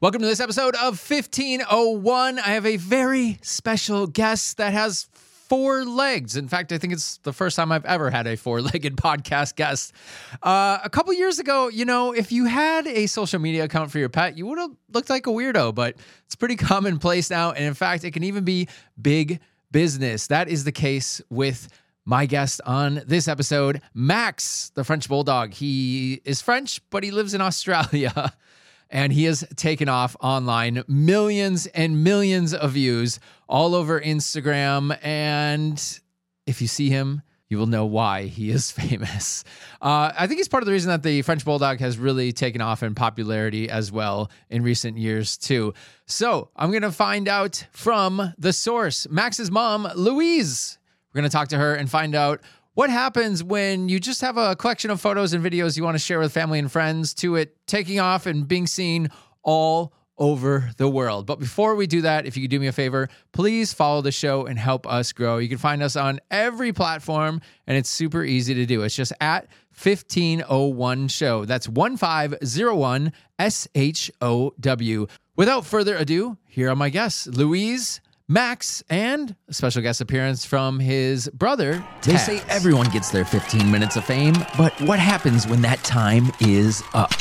Welcome to this episode of 1501. I have a very special guest that has four legs. In fact, I think it's the first time I've ever had a four legged podcast guest. Uh, a couple years ago, you know, if you had a social media account for your pet, you would have looked like a weirdo, but it's pretty commonplace now. And in fact, it can even be big business. That is the case with my guest on this episode, Max, the French Bulldog. He is French, but he lives in Australia. and he has taken off online millions and millions of views all over Instagram. And if you see him, you will know why he is famous. Uh, I think he's part of the reason that the French Bulldog has really taken off in popularity as well in recent years, too. So I'm going to find out from the source, Max's mom, Louise. We're going to talk to her and find out what happens when you just have a collection of photos and videos you want to share with family and friends to it taking off and being seen all over the world. But before we do that, if you could do me a favor, please follow the show and help us grow. You can find us on every platform, and it's super easy to do. It's just at 1501 show. That's 1501 S H O W. Without further ado, here are my guests Louise Max, and a special guest appearance from his brother. They say everyone gets their 15 minutes of fame, but what happens when that time is up?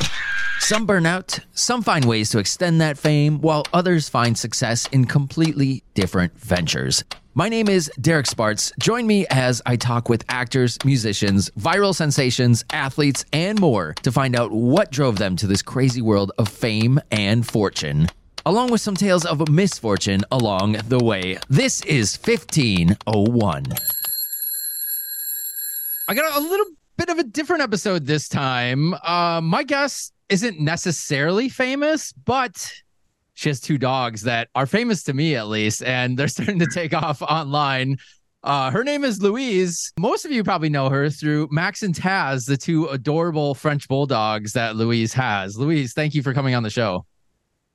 Some burn out, some find ways to extend that fame, while others find success in completely different ventures. My name is Derek Spartz. Join me as I talk with actors, musicians, viral sensations, athletes, and more to find out what drove them to this crazy world of fame and fortune along with some tales of misfortune along the way. This is 1501. I got a little bit of a different episode this time. Uh, my guest isn't necessarily famous, but she has two dogs that are famous to me at least, and they're starting to take off online. Uh, her name is Louise. Most of you probably know her through Max and Taz, the two adorable French bulldogs that Louise has. Louise, thank you for coming on the show.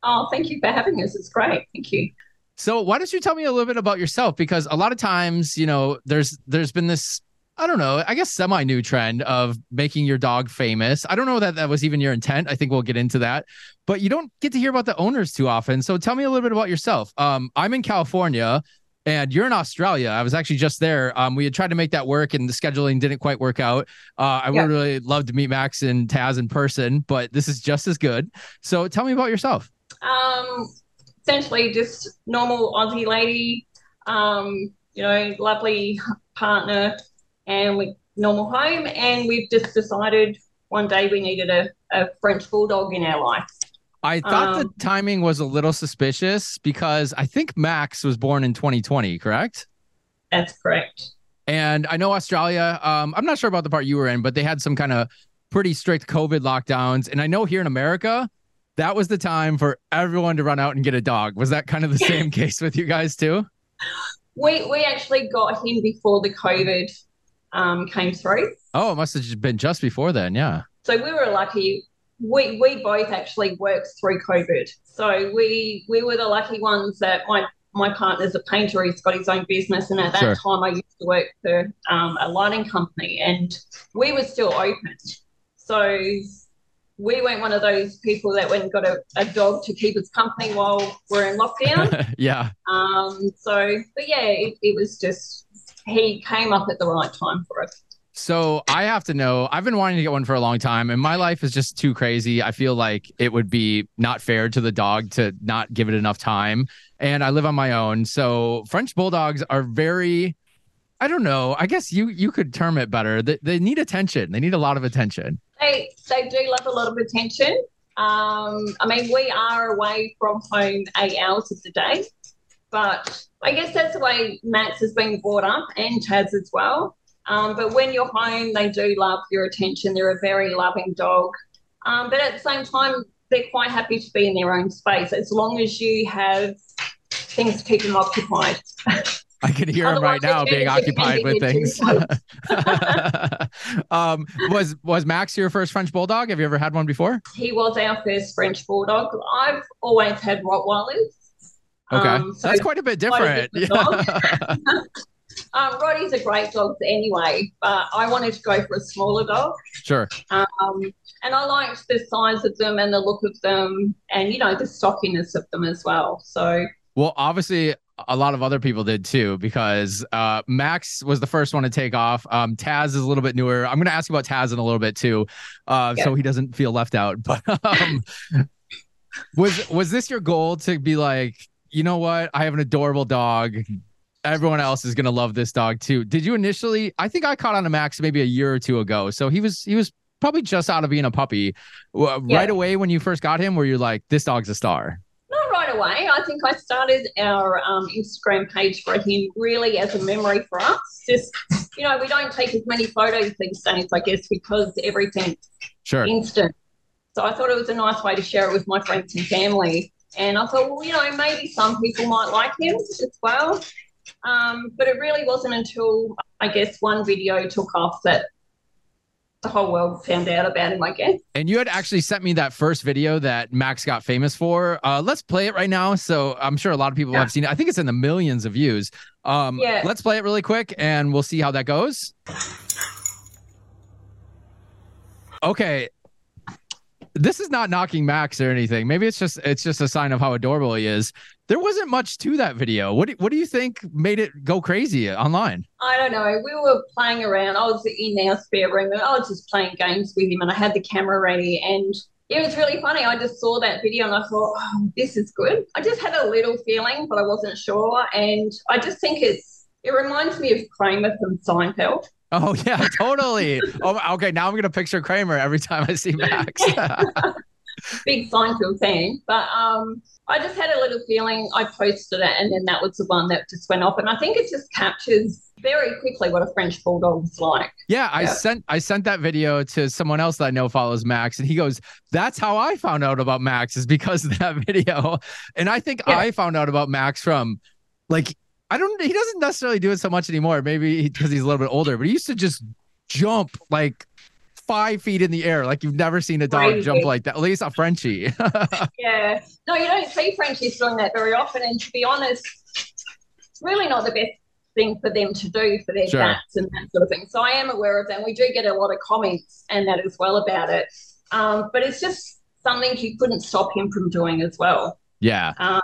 Oh, thank you for having us. It's great. Thank you. So, why don't you tell me a little bit about yourself? Because a lot of times, you know, there's there's been this I don't know, I guess semi new trend of making your dog famous. I don't know that that was even your intent. I think we'll get into that, but you don't get to hear about the owners too often. So tell me a little bit about yourself. Um, I'm in California and you're in Australia. I was actually just there. Um, we had tried to make that work and the scheduling didn't quite work out. Uh, I yeah. would really love to meet Max and Taz in person, but this is just as good. So tell me about yourself. Um, essentially, just normal Aussie lady. Um, you know, lovely partner, and we normal home. And we've just decided one day we needed a, a French bulldog in our life. I thought um, the timing was a little suspicious because I think Max was born in 2020, correct? That's correct. And I know Australia, um, I'm not sure about the part you were in, but they had some kind of pretty strict COVID lockdowns. And I know here in America, that was the time for everyone to run out and get a dog. Was that kind of the same case with you guys too? We we actually got him before the COVID um, came through. Oh, it must have been just before then, yeah. So we were lucky. We we both actually worked through COVID. So we we were the lucky ones that my my partner's a painter. He's got his own business, and at that sure. time, I used to work for um, a lighting company, and we were still open. So we weren't one of those people that went and got a, a dog to keep us company while we're in lockdown. yeah. Um. So, but yeah, it, it was just he came up at the right time for us. So I have to know. I've been wanting to get one for a long time, and my life is just too crazy. I feel like it would be not fair to the dog to not give it enough time. And I live on my own, so French bulldogs are very. I don't know. I guess you you could term it better. They, they need attention. They need a lot of attention they they do love a lot of attention. Um, I mean, we are away from home eight hours of the day, but I guess that's the way Max has been brought up and Taz as well. Um, but when you're home, they do love your attention. They're a very loving dog. Um, but at the same time, they're quite happy to be in their own space as long as you have things to keep them occupied. I can hear him right now being occupied with things. um, was was Max your first French bulldog? Have you ever had one before? He was our first French bulldog. I've always had Rottweilers. Okay, um, so that's quite a bit different. A yeah. Um, Rotties a great dog anyway, but I wanted to go for a smaller dog. Sure. Um, and I liked the size of them and the look of them and, you know, the stockiness of them as well. So, Well, obviously, a lot of other people did too, because uh, Max was the first one to take off. Um, Taz is a little bit newer. I'm going to ask you about Taz in a little bit too, uh, Yeah. so he doesn't feel left out. But um, was was this your goal to be like, you know what? I have an adorable dog. Everyone else is going to love this dog too. Did you initially? I think I caught on to Max maybe a year or two ago. So he was he was probably just out of being a puppy. Yeah. Right away when you first got him, where you're like, this dog's a star. Right away. I think I started our um, Instagram page for him really as a memory for us. Just, you know, we don't take as many photos these days, I guess, because everything's Sure. instant. So I thought it was a nice way to share it with my friends and family. And I thought, well, you know, maybe some people might like him as well. Um, but it really wasn't until I guess one video took off that the whole world found out about him, I guess. And you had actually sent me that first video that Max got famous for. Uh, let's play it right now. So I'm sure a lot of people Yeah. have seen it. I think it's in the millions of views. Um, Yeah. Let's play it really quick and we'll see how that goes. Okay. This is not knocking Max or anything. Maybe it's just it's just a sign of how adorable he is. There wasn't much to that video. What do, what do you think made it go crazy online? I don't know. We were playing around. I was in our spare room and I was just playing games with him and I had the camera ready and it was really funny. I just saw that video and I thought, oh, this is good. I just had a little feeling, but I wasn't sure. And I just think it's, it reminds me of Kramer from Seinfeld. Oh yeah, totally. oh, okay. Now I'm gonna picture Kramer every time I see Max. Big Seinfeld fan. But um, I just had a little feeling. I posted it and then that was the one that just went off. And I think it just captures very quickly what a French Bulldog is like. Yeah, I Yeah. sent I sent that video to someone else that I know follows Max, and he goes, "That's how I found out about Max is because of that video." And I think Yeah. I found out about Max from, like, I don't. He doesn't necessarily do it so much anymore. Maybe because he's a little bit older, but he used to just jump like five feet in the air, like you've never seen a dog Crazy. jump like that. At least a Frenchie. Yeah. No, you don't see Frenchies doing that very often. And to be honest, it's really not the best thing for them to do for their Sure. bats and that sort of thing. So I am aware of that. We do get a lot of comments and that as well about it. Um, but it's just something you couldn't stop him from doing as well. yeah. Um,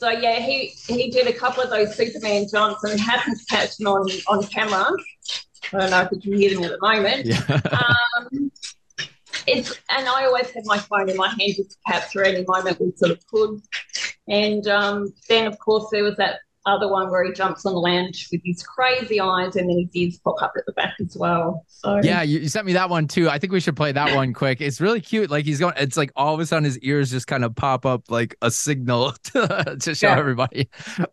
so yeah, he he did a couple of those Superman jumps and happened to catch them on on camera. I don't know if you can hear them at the moment. Yeah. Um, it's and I always had my phone in my hand just to capture any moment we sort of could. And um, then of course there was that other one where he jumps on the lounge with his crazy eyes and then his ears pop up at the back as well. So Yeah, you, you sent me that one too. I think we should play that one quick. It's really cute. Like he's going, it's like all of a sudden his ears just kind of pop up like a signal to, to show Yeah. everybody.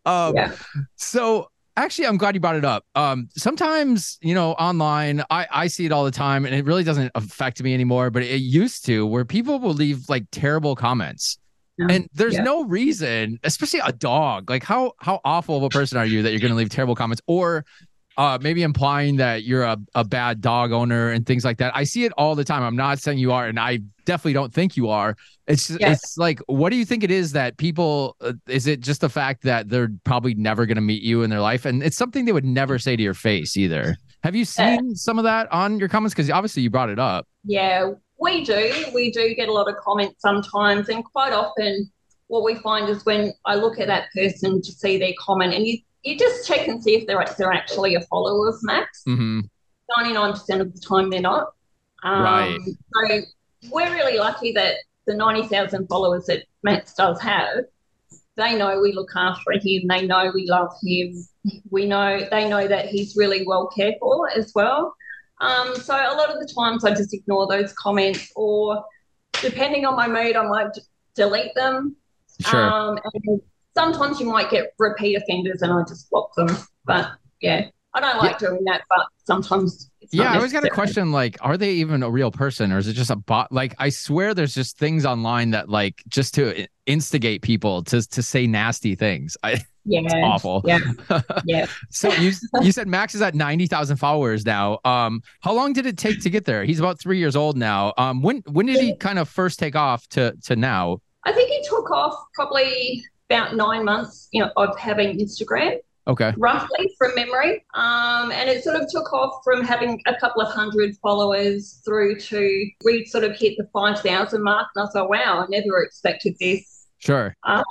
Um, Yeah. So actually, I'm glad you brought it up. Um, sometimes, you know, online, I, I see it all the time and it really doesn't affect me anymore, but it used to where people will leave like terrible comments. And there's Yeah. no reason, especially a dog. Like how how awful of a person are you that you're going to leave terrible comments or uh, maybe implying that you're a, a bad dog owner and things like that. I see it all the time. I'm not saying you are, and I definitely don't think you are. It's Yeah. it's like, what do you think it is that people? Uh, is it just the fact that they're probably never going to meet you in their life, and it's something they would never say to your face either? Have you seen some of that on your comments? Because obviously you brought it up. Yeah, we do. We do get a lot of comments sometimes, and quite often, what we find is when I look at that person to see their comment, and you you just check and see if they're they're actually a follower of Max. hmm Ninety nine percent of the time, they're not. Um, Right. So we're really lucky that the ninety thousand followers that Max does have, they know we look after him. They know we love him. We know they know that he's really well cared for as well. Um, so a lot of the times I just ignore those comments, or depending on my mood, I might d- delete them. Sure. Um, and sometimes you might get repeat offenders, and I just block them. But yeah, I don't like doing that. But sometimes, it's yeah, I always got a question like, are they even a real person or is it just a bot? Like, I swear there's just things online that like just to instigate people to to say nasty things. I, Yeah, it's awful. Yeah, yeah. So you you said Max is at ninety thousand followers now. Um, how long did it take to get there? He's about three years old now. Um, when when did he kind of first take off to to now? I think he took off probably about nine months, you know, of having Instagram. Okay. roughly from memory. Um, and it sort of took off from having a couple of hundred followers through to we sort of hit the 5,000 mark. And I thought, wow, I never expected this. Sure. Um,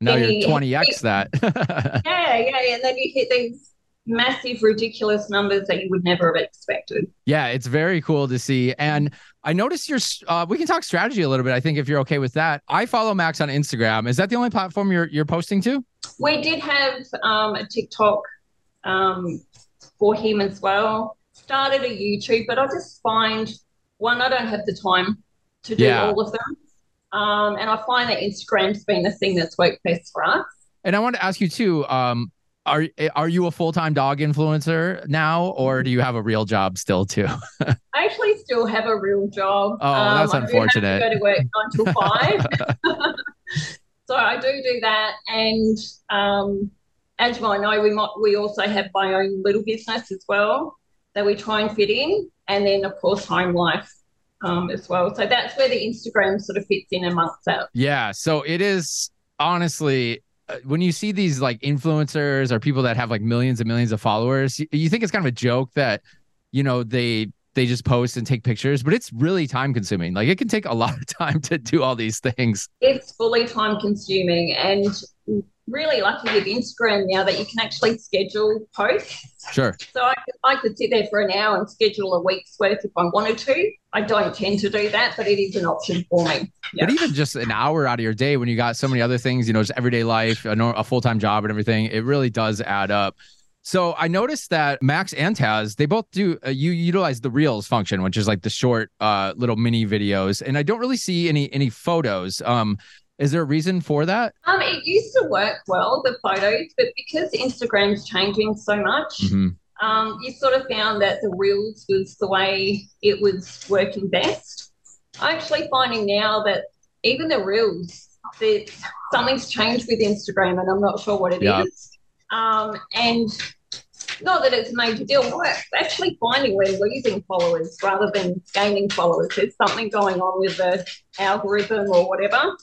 now you're you- 20x that. Yeah, yeah. And then you hit these massive, ridiculous numbers that you would never have expected. yeah, it's very cool to see. And I noticed your. Uh, we can talk strategy a little bit. I think if you're okay with that. I follow Max on Instagram. Is that the only platform you're you're posting to? We did have um, a TikTok um, for him as well. Started a YouTube, but I just find one, I don't have the time to do Yeah. all of them. Um, and I find that Instagram's been the thing that's worked best for us. And I want to ask you too. Um, are are you a full time dog influencer now, or do you have a real job still too? I actually still have a real job. Oh, that's I do have to unfortunate. go to work nine till five. so I do do that, and um, as you might know, we might we also have my own little business as well that we try and fit in, and then of course home life um, as well. So that's where the Instagram sort of fits in amongst that. Yeah. So it is honestly uh, when you see these like influencers or people that have like millions and millions of followers, you, you think it's kind of a joke that you know they they just post and take pictures, but it's really time consuming. Like it can take a lot of time to do all these things. It's fully time consuming, and really lucky with Instagram now that you can actually schedule posts. Sure. So I could, I could sit there for an hour and schedule a week's worth if I wanted to. I don't tend to do that, but it is an option for me. Yeah. But even just an hour out of your day when you got so many other things, you know, just everyday life, a, a full time job and everything, it really does add up. So I noticed that Max and Taz, they both do, uh, you utilize the Reels function, which is like the short uh, little mini videos. And I don't really see any any photos. Um, is there a reason for that? Um, it used to work well, the photos, but because Instagram's changing so much, Mhm. um, you sort of found that the reels was the way it was working best. I'm actually finding now that even the reels, that something's changed with Instagram, and I'm not sure what it is. Um, and not that it's a major deal, we're actually finding we're losing followers rather than gaining followers. There's something going on with the algorithm or whatever.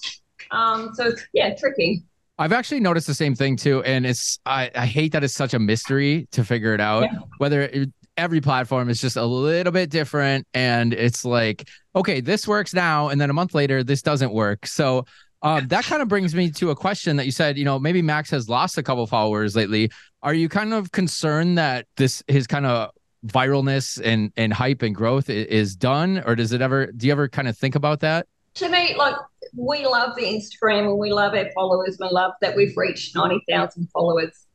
Um, so it's, yeah, tricky. I've actually noticed the same thing too, and it's I, I hate that it's such a mystery to figure it out. Yeah. Whether it, every platform is just a little bit different, and it's like, okay, this works now, and then a month later, this doesn't work. So um, that kind of brings me to a question that you said, you know, maybe Max has lost a couple followers lately. Are you kind of concerned that this his kind of viralness and and hype and growth is done, or does it ever? Do you ever kind of think about that? To me, like we love the Instagram and we love our followers. We love that we've reached 90,000 followers.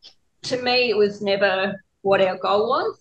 To me, it was never what our goal was.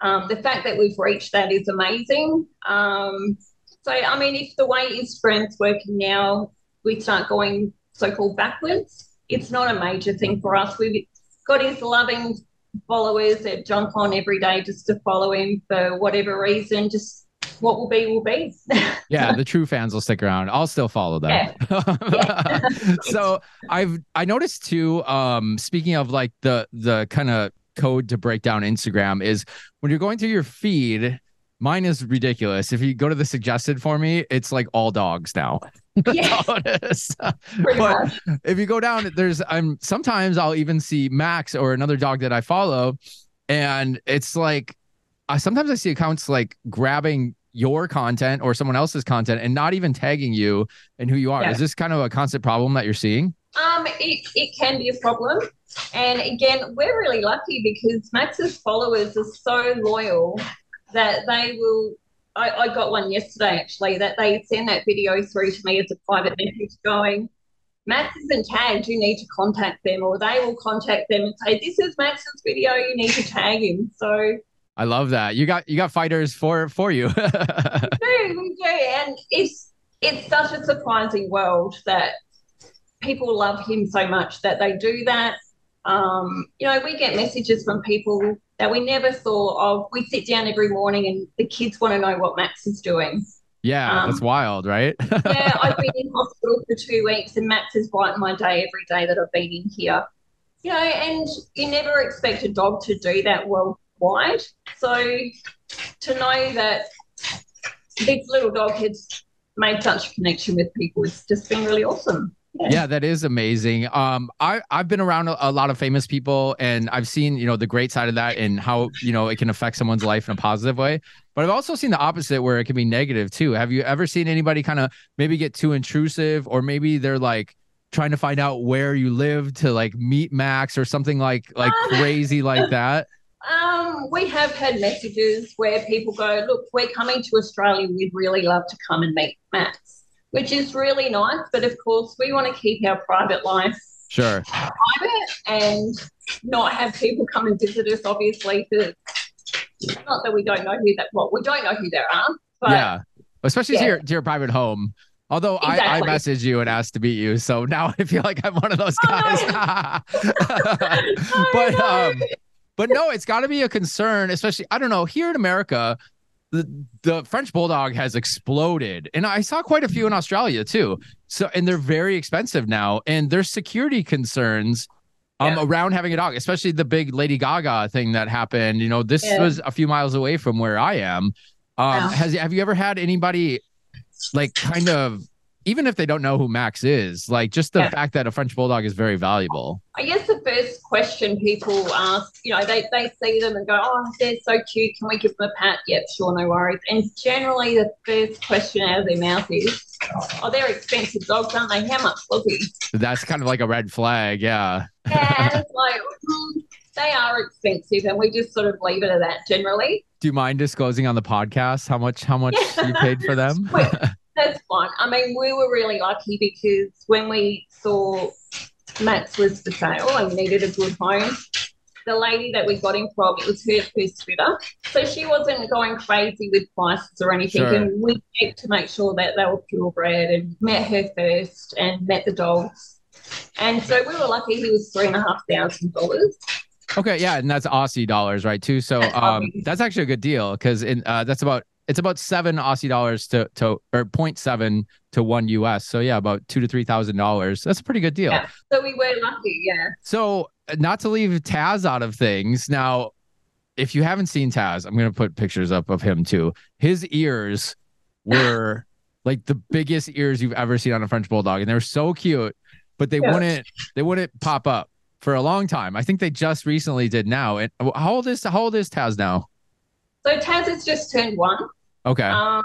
Um, the fact that we've reached that is amazing. Um, so, I mean, if the way Instagram's working now, we start going so called backwards, it's not a major thing for us. We've got his loving followers that jump on every day just to follow him for whatever reason. Just what will be, will be. Yeah, the true fans will stick around. I'll still follow them. Yeah. so I've I noticed too. Um, speaking of like the the kind of code to break down Instagram is when you're going through your feed. Mine is ridiculous. If you go to the suggested for me, it's like all dogs now. That's Yeah. all it is. Pretty But- much. if you go down, there's I'm sometimes I'll even see Max or another dog that I follow, and it's like I sometimes I see accounts like grabbing your content or someone else's content and not even tagging you and who you are. Yeah. Is this kind of a constant problem that you're seeing? Um, it, it can be a problem. And again, we're really lucky because Max's followers are so loyal that they will. I, I got one yesterday actually that they send that video through to me as a private message going, Max isn't tagged, you need to contact them, or they will contact them and say, This is Max's video, you need to tag him. So I love that. You got you got fighters for for you. do, we do. And it's it's such a surprising world that people love him so much that they do that. Um, you know, we get messages from people that we never thought of. We sit down every morning and the kids want to know what Max is doing. yeah, Um, that's wild, right? Yeah, I've been in hospital for two weeks and Max is brightened my day every day that I've been in here. You know, and you never expect a dog to do that worldwide. So to know that this little dog has made such a connection with people, it's just been really awesome. Yeah, that is amazing. Um, I I've been around a, a, lot of famous people, and I've seen you know the great side of that and how you know it can affect someone's life in a positive way. But I've also seen the opposite where it can be negative too. Have you ever seen anybody kind of maybe get too intrusive, or maybe they're like trying to find out where you live to like meet Max or something like like uh, crazy like that? Um, we have had messages where people go, "Look, we're coming to Australia. We'd really love to come and meet Max." Which is really nice. But of course, we want to keep our private life sure private and not have people come and visit us. Obviously, for not that we don't know who that. Well, we don't know who they are. But, yeah, especially yeah. to your to your private home. Although exactly. I, I messaged you and asked to meet you, so now I feel like I'm one of those guys. Oh, but um, but no, it's got to be a concern, especially I don't know here in America the, the French bulldog has exploded, and I saw quite a few in Australia too. So, and they're very expensive now, and there's security concerns um yeah. around having a dog, especially the big Lady Gaga thing that happened. You know, this yeah. was a few miles away from where I am. Um, wow. has have you ever had anybody like kind of even if they don't know who Max is, like just the yeah. fact that a French bulldog is very valuable. I guess the first question people ask, you know, they, they see them and go, oh, they're so cute. Can we give them a pat? Yep, sure, no worries. And generally, the first question out of their mouth is, oh, they're expensive dogs, aren't they? How much was he? That's kind of like a red flag. Yeah. Yeah. it's like, mm, they are expensive and we just sort of leave it at that generally. Do you mind disclosing on the podcast how much how much you paid for them? That's fine. I mean, we were really lucky because when we saw Matt's was for sale and needed a good home, the lady that we got him from, it was her first litter. So she wasn't going crazy with prices or anything. Sure. And we checked to make sure that they were purebred and met her first and met the dogs. And so we were lucky he was three and a half thousand dollars. Okay, yeah, and that's Aussie dollars, right? Too. So um, that's actually a good deal because in uh, that's about it's about seven Aussie dollars to to or 0.7 to one US. So yeah, about two to three thousand dollars. That's a pretty good deal. Yeah. So we were lucky, yeah. So not to leave Taz out of things. Now, if you haven't seen Taz, I'm gonna put pictures up of him too. His ears were like the biggest ears you've ever seen on a French bulldog, and they were so cute, but they yeah. wouldn't they wouldn't pop up for a long time. I think they just recently did now. And how old is how old is Taz now? So Taz has just turned one. Okay. Um,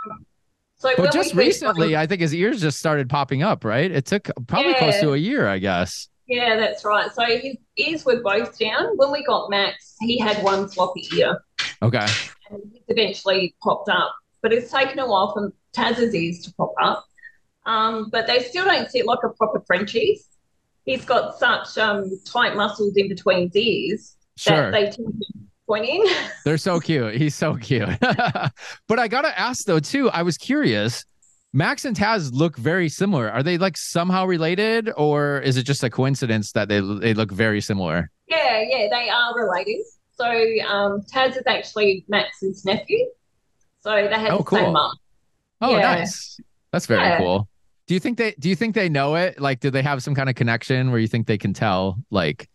so but just recently, I think his ears just started popping up, right? It took probably yeah. close to a year, I guess. Yeah, that's right. So his ears were both down. When we got Max, he had one floppy ear. Okay. And it eventually popped up, but it's taken a while for Taz's ears to pop up. Um, but they still don't sit like a proper Frenchie. He's got such um, tight muscles in between his ears sure. that they tend to pointing. They're so cute. He's so cute. but I gotta ask though too. I was curious. Max and Taz look very similar. Are they like somehow related, or is it just a coincidence that they they look very similar? Yeah, yeah, they are related. So um, Taz is actually Max's nephew. So they have oh, the cool. same mom. Oh, yeah. nice. That's very yeah. cool. Do you think they do you think they know it? Like, do they have some kind of connection where you think they can tell? Like,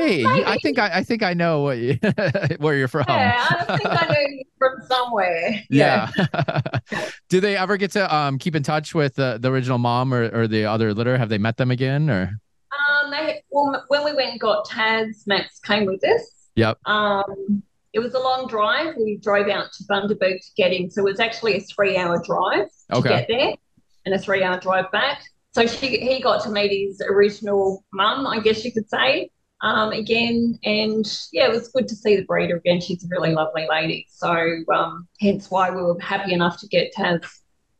Hey. I think I, I think I know what you, where you're from. Yeah, I think I know you from somewhere. Yeah. yeah. Do they ever get to um keep in touch with the, the original mom or, or the other litter? Have they met them again or? Um, they well when we went and got Taz, Max came with us. Yep. Um, it was a long drive. We drove out to Bundaberg to get him, so it was actually a three-hour drive to okay. get there, and a three-hour drive back. So she, he got to meet his original mum, I guess you could say um, again. And yeah, it was good to see the breeder again. She's a really lovely lady. So um, hence why we were happy enough to get Taz.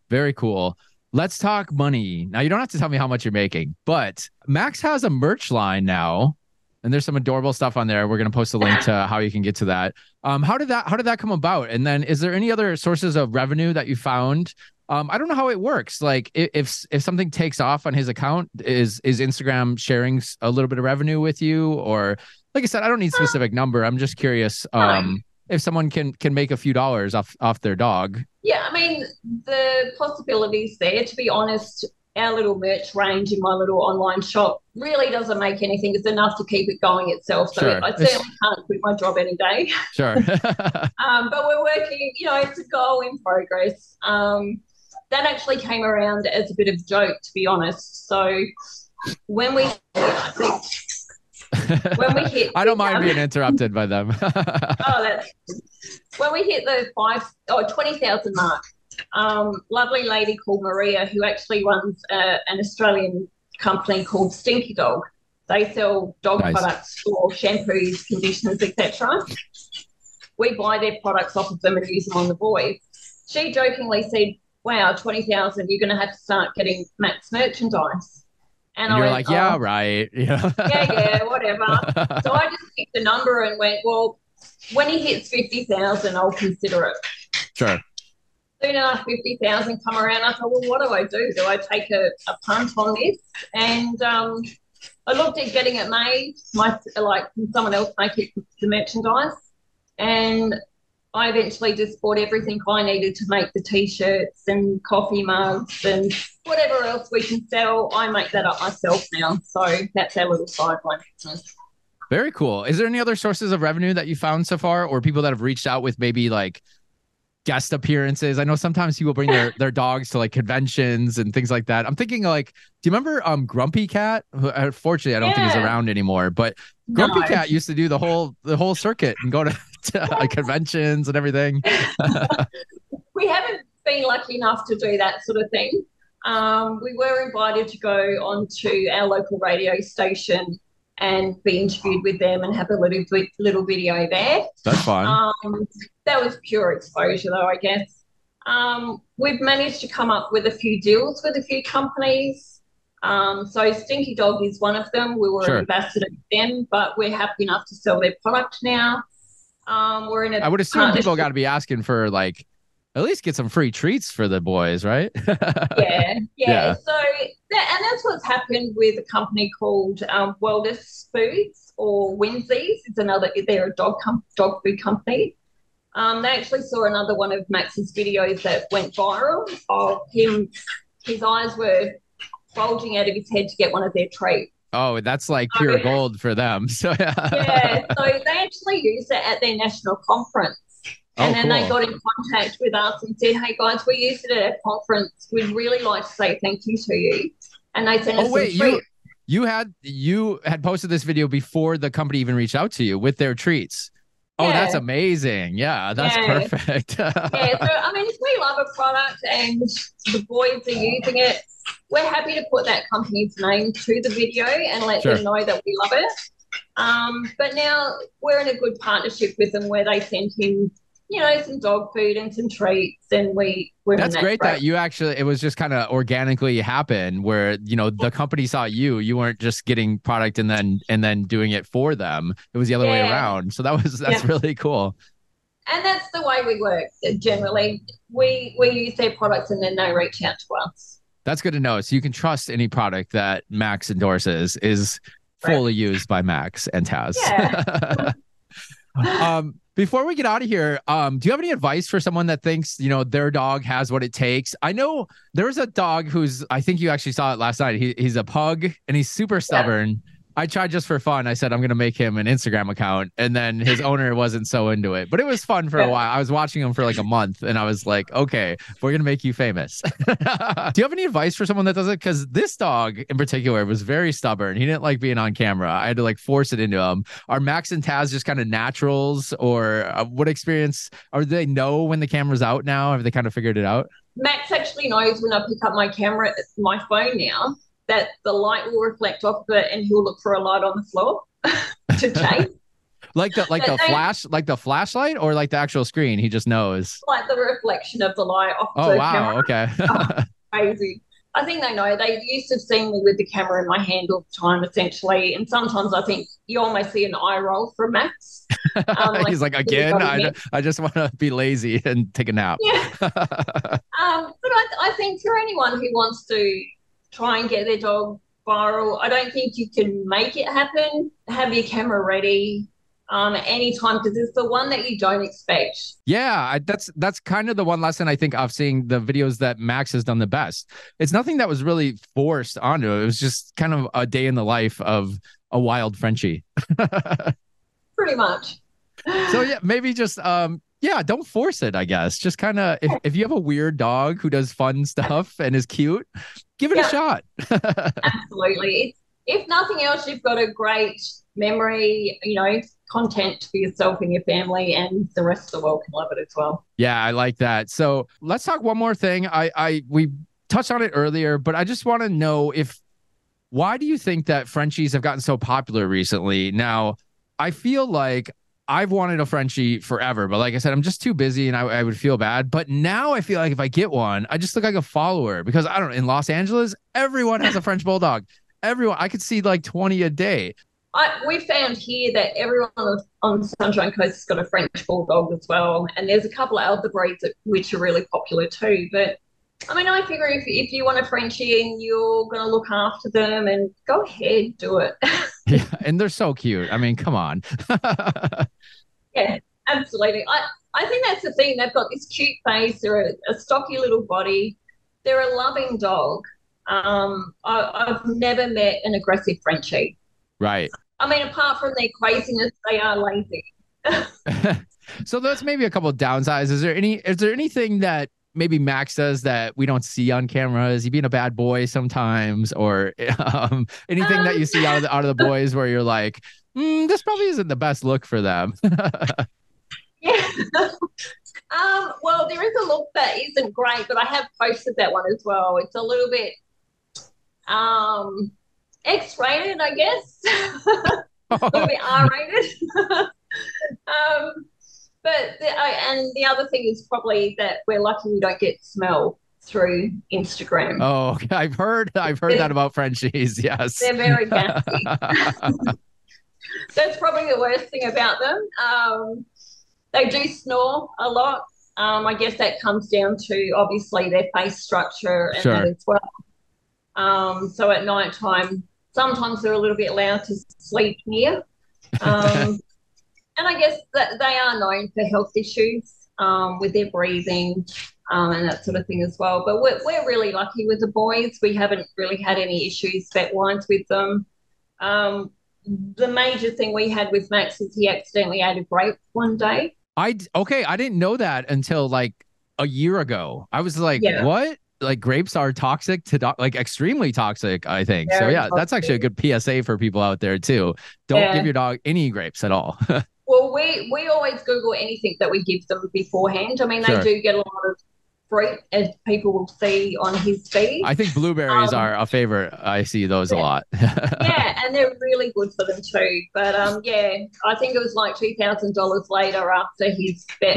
Very cool. Let's talk money. Now, you don't have to tell me how much you're making, but Max has a merch line now. And there's some adorable stuff on there. We're gonna post a link to how you can get to that. Um, how did that how did that come about? And then is there any other sources of revenue that you found um, I don't know how it works. Like if if something takes off on his account, is is Instagram sharing a little bit of revenue with you, or like I said, I don't need specific number. I'm just curious um, if someone can can make a few dollars off off their dog. Yeah, I mean the possibilities there. To be honest, our little merch range in my little online shop really doesn't make anything. It's enough to keep it going itself. So sure. I certainly can't quit my job any day. Sure. um, but we're working, you know, it's a goal in progress. Um, that actually came around as a bit of a joke, to be honest. So when we I think when we hit I don't mind um, being interrupted by them. oh, that's when we hit the five or oh, 20,000 mark. Um, lovely lady called Maria, who actually runs uh, an Australian company called Stinky Dog. They sell dog Nice. products for shampoos, conditioners, etc. We buy their products off of them and use them on the boys. She jokingly said, "Wow, twenty thousand! You're going to have to start getting Max merchandise." and I you're went, like, yeah, "Oh, right. Yeah, yeah, yeah, whatever. So I just picked the number and went, well, when he hits 50,000, I'll consider it. sure. Soon enough, 50,000 come around. I thought, well, what do I do? Do I take a, a punt on this? And um, I looked at getting it made, my, like someone else make it the merchandise. And I eventually just bought everything I needed to make the t-shirts and coffee mugs and whatever else we can sell. I make that up myself now. So that's our little sideline business. Very cool. Is there any other sources of revenue that you found so far, or people that have reached out with maybe like guest appearances? I know sometimes people bring their their dogs to like conventions and things like that. I'm thinking like, do you remember um Grumpy Cat? Who unfortunately I don't think he's around anymore, but Grumpy No. Cat used to do the whole the whole circuit and go to, to uh, conventions and everything. we haven't been lucky enough to do that sort of thing. Um, we were invited to go onto our local radio station and be interviewed with them and have a little little video there. That's fun. Um, that was pure exposure, though, I guess. Um, we've managed to come up with a few deals with a few companies. Um, so Stinky Dog is one of them. We were Sure. an ambassador with them, but we're happy enough to sell their product now. Um, we're in a I would assume people got to be asking for like at least get some free treats for the boys, right? yeah, yeah. Yeah. So that, and that's what's happened with a company called um, Wellness Foods or Winsies. It's another. They're a dog com- dog food company. Um, they actually saw another one of Max's videos that went viral of him. His eyes were bulging out of his head to get one of their treats. oh, that's like pure gold for them. So Yeah, so they actually used it at their national conference. And Oh, then they got in contact with us and said, "Hey guys, we used it at our conference. We'd really like to say thank you to you." And they sent us Oh wait, some you you had you had posted this video before the company even reached out to you with their treats. Oh, Yeah. that's amazing. Yeah, that's Yeah. perfect. yeah, so I mean, if we love a product and the boys are using it, we're happy to put that company's name to the video and let Sure. them know that we love it. Um, but now we're in a good partnership with them where they send him, you know, some dog food and some treats, and we we're that's that great great. that you actually it was just kind of organically happen where you know the company saw you you weren't just getting product and then and then doing it for them it was the other way around so that was that's Yeah. really cool and that's the way we work. Generally, we we use their products and then they reach out to us. that's good to know so you can trust any product that Max endorses is Right. fully used by Max and Taz Yeah. um before we get out of here um do you have any advice for someone that thinks you know their dog has what it takes? I know there's a dog who's i think you actually saw it last night. He, he's a pug and he's super stubborn i tried just for fun. I said i'm going to make him an instagram account and then his owner wasn't so into it. But it was fun for a while. I was watching him for like a month and i was like okay we're going to make you famous. Do you have any advice for someone that does it? Because this dog in particular was very stubborn. He didn't like being on camera. I had to like force it into him. Are Max and Taz just kind of naturals, or uh, what experience? Or do they know when the camera's out now? Have they kind of figured it out? Max actually knows when I pick up my camera, my phone now, that the light will reflect off of it and he'll look for a light on the floor to chase. Like the like the they- flash, like the flashlight, or like the actual screen? He just knows. like the reflection of the light off Oh the wow, camera. okay. Crazy. I think they know. They used to see me with the camera in my hand all the time, essentially. And sometimes I think you almost see an eye roll from Max. Um, like, He's like again. I. I just want to be lazy and take a nap. Yeah. Um, but I, I think for anyone who wants to try and get their dog viral, I don't think you can make it happen. Have your camera ready um, at any time because it's the one that you don't expect. Yeah, I, that's that's kind of the one lesson I think of seeing the videos that Max has done the best. It's nothing that was really forced onto it. It was just kind of a day in the life of a wild Frenchie. Pretty much. so yeah, maybe just um yeah, don't force it, I guess. Just kind of, if, if you have a weird dog who does fun stuff and is cute, give it Yeah. a shot. Absolutely. It's, if nothing else, you've got a great memory, you know, content for yourself and your family, and the rest of the world can love it as well. Yeah, I like that. So let's talk one more thing. I, I, we touched on it earlier, but I just want to know if, why do you think that Frenchies have gotten so popular recently? Now, I feel like I've wanted a Frenchie forever, but like I said, I'm just too busy and I, I would feel bad. But now I feel like if I get one, I just look like a follower because I don't know. In Los Angeles, everyone has a French bulldog. Everyone, I could see like 20 a day. I, we found here that everyone on, on Sunshine Coast has got a French Bulldog as well, and there's a couple of other breeds that, which are really popular too. But I mean, I figure if, if you want a Frenchie and you're going to look after them, and go ahead, do it. Yeah, and they're so cute. I mean, come on. yeah, absolutely. I, I think that's the thing. They've got this cute face, they're a, a stocky little body, they're a loving dog. Um, I, I've never met an aggressive Frenchie. right. I mean, apart from their craziness, they are lazy. so that's maybe a couple of downsides. Is there any is there anything that maybe Max does that we don't see on camera? Is he being a bad boy sometimes, or um, anything that you see out of the out of the boys where you're like, mm, this probably isn't the best look for them? Yeah. um, well, there is a look that isn't great, but I have posted that one as well. It's a little bit um, X-rated, I guess. a little bit R-rated. um, but the, I, and the other thing is probably that we're lucky we don't get smell through Instagram. oh, I've heard I've heard that about Frenchies. Yes. They're very gassy. That's probably the worst thing about them. Um, they do snore a lot. Um, I guess that comes down to obviously their face structure and Sure. that as well. Um, so at night time, sometimes they're a little bit loud to sleep near. Um, and I guess that they are known for health issues um, with their breathing um, and that sort of thing as well. But we're, we're really lucky with the boys. We haven't really had any issues vet wise with them. Um, the major thing we had with Max is he accidentally ate a grape one day. I okay, I didn't know that until like a year ago. I was like, Yeah. what? Like grapes are toxic to do- like extremely toxic, I think. so Very yeah, that's actually a good PSA for people out there too. Don't Yeah. give your dog any grapes at all. Well, we we always Google anything that we give them beforehand. I mean, they Sure. do get a lot of fruit, as people will see on his feed. I think blueberries Um, are a favorite. I see those a lot. yeah, and they're really good for them too. But um, yeah, I think it was like two thousand dollars later after his vet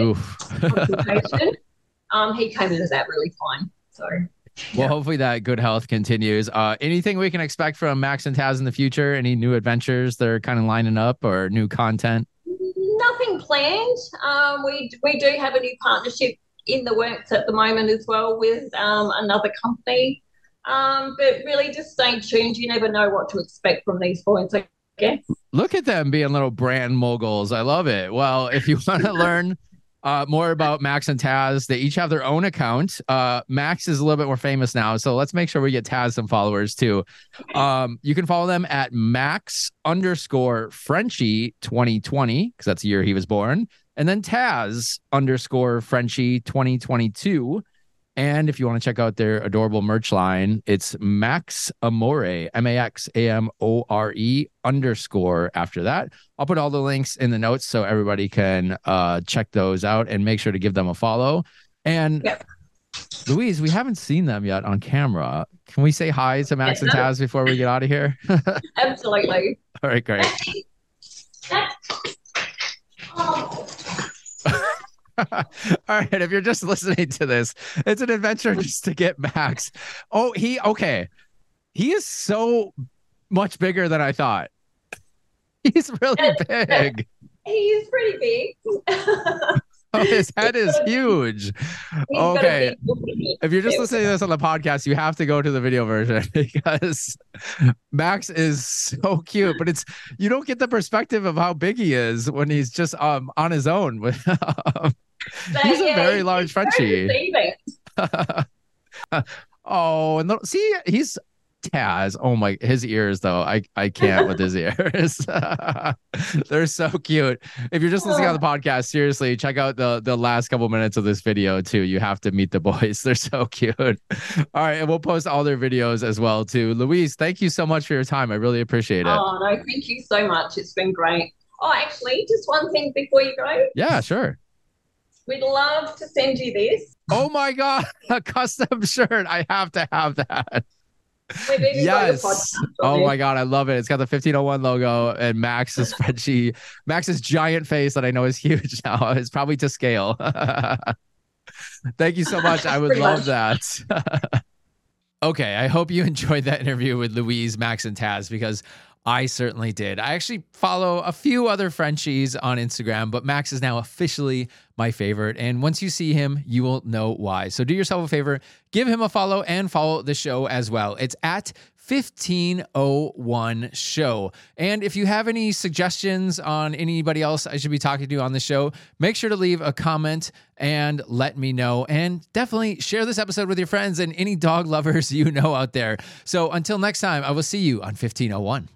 consultation, um, he came in as that really fine. So Well, hopefully that good health continues. Uh, anything we can expect from Max and Taz in the future? Any new adventures they're kind of lining up or new content? Nothing planned. Um, we we do have a new partnership in the works at the moment as well with um, another company. Um, but really, just stay tuned. You never know what to expect from these boys. I guess. Look at them being little brand moguls. I love it. Well, if you want to learn uh, more about Max and Taz, they each have their own account. Uh, Max is a little bit more famous now, so let's make sure we get Taz some followers too. Um, you can follow them at Max underscore Frenchie 2020 because that's the year he was born, and then Taz underscore Frenchie 2022. And if you want to check out their adorable merch line, it's Max Amore, M A X A M O R E underscore after that. I'll put all the links in the notes so everybody can uh, check those out and make sure to give them a follow. And Yep. Louise, we haven't seen them yet on camera. Can we say hi to Max and Taz before we get out of here? Absolutely. all right, great. Oh, All right, if you're just listening to this, it's an adventure just to get Max. Oh, he okay. He is so much bigger than I thought. He's really big. He's pretty big. His head is huge. He's got a Okay. big look at him. If you're just listening to this on the podcast, you have to go to the video version because Max is so cute, but it's you don't get the perspective of how big he is when he's just um on his own. With he's a very large Frenchie. oh, and the, see, he's Taz. Oh my, his ears though. I I can't with his ears. They're so cute. If you're just listening on the oh. podcast, seriously, check out the the last couple minutes of this video too. You have to meet the boys. They're so cute. All right, and we'll post all their videos as well too. Louise, thank you so much for your time. I really appreciate it. Oh no, thank you so much. It's been great. Oh, actually, just one thing before you go. Yeah, sure. We'd love to send you this. Oh my god, a custom shirt. I have to have that. We've even got your Yes. Oh my god, I love it. It's got the 1501 logo and Max's Frenchie, Max's giant face that I know is huge now. is probably to scale. Thank you so much. I would love much. that. okay, I hope you enjoyed that interview with Louise, Max, and Taz because I certainly did. I actually follow a few other Frenchies on Instagram, but Max is now officially my favorite. And once you see him, you will know why. So do yourself a favor, give him a follow and follow the show as well. It's at 1501 show. And if you have any suggestions on anybody else I should be talking to on the show, make sure to leave a comment and let me know. And definitely share this episode with your friends and any dog lovers you know out there. So until next time, I will see you on 1501.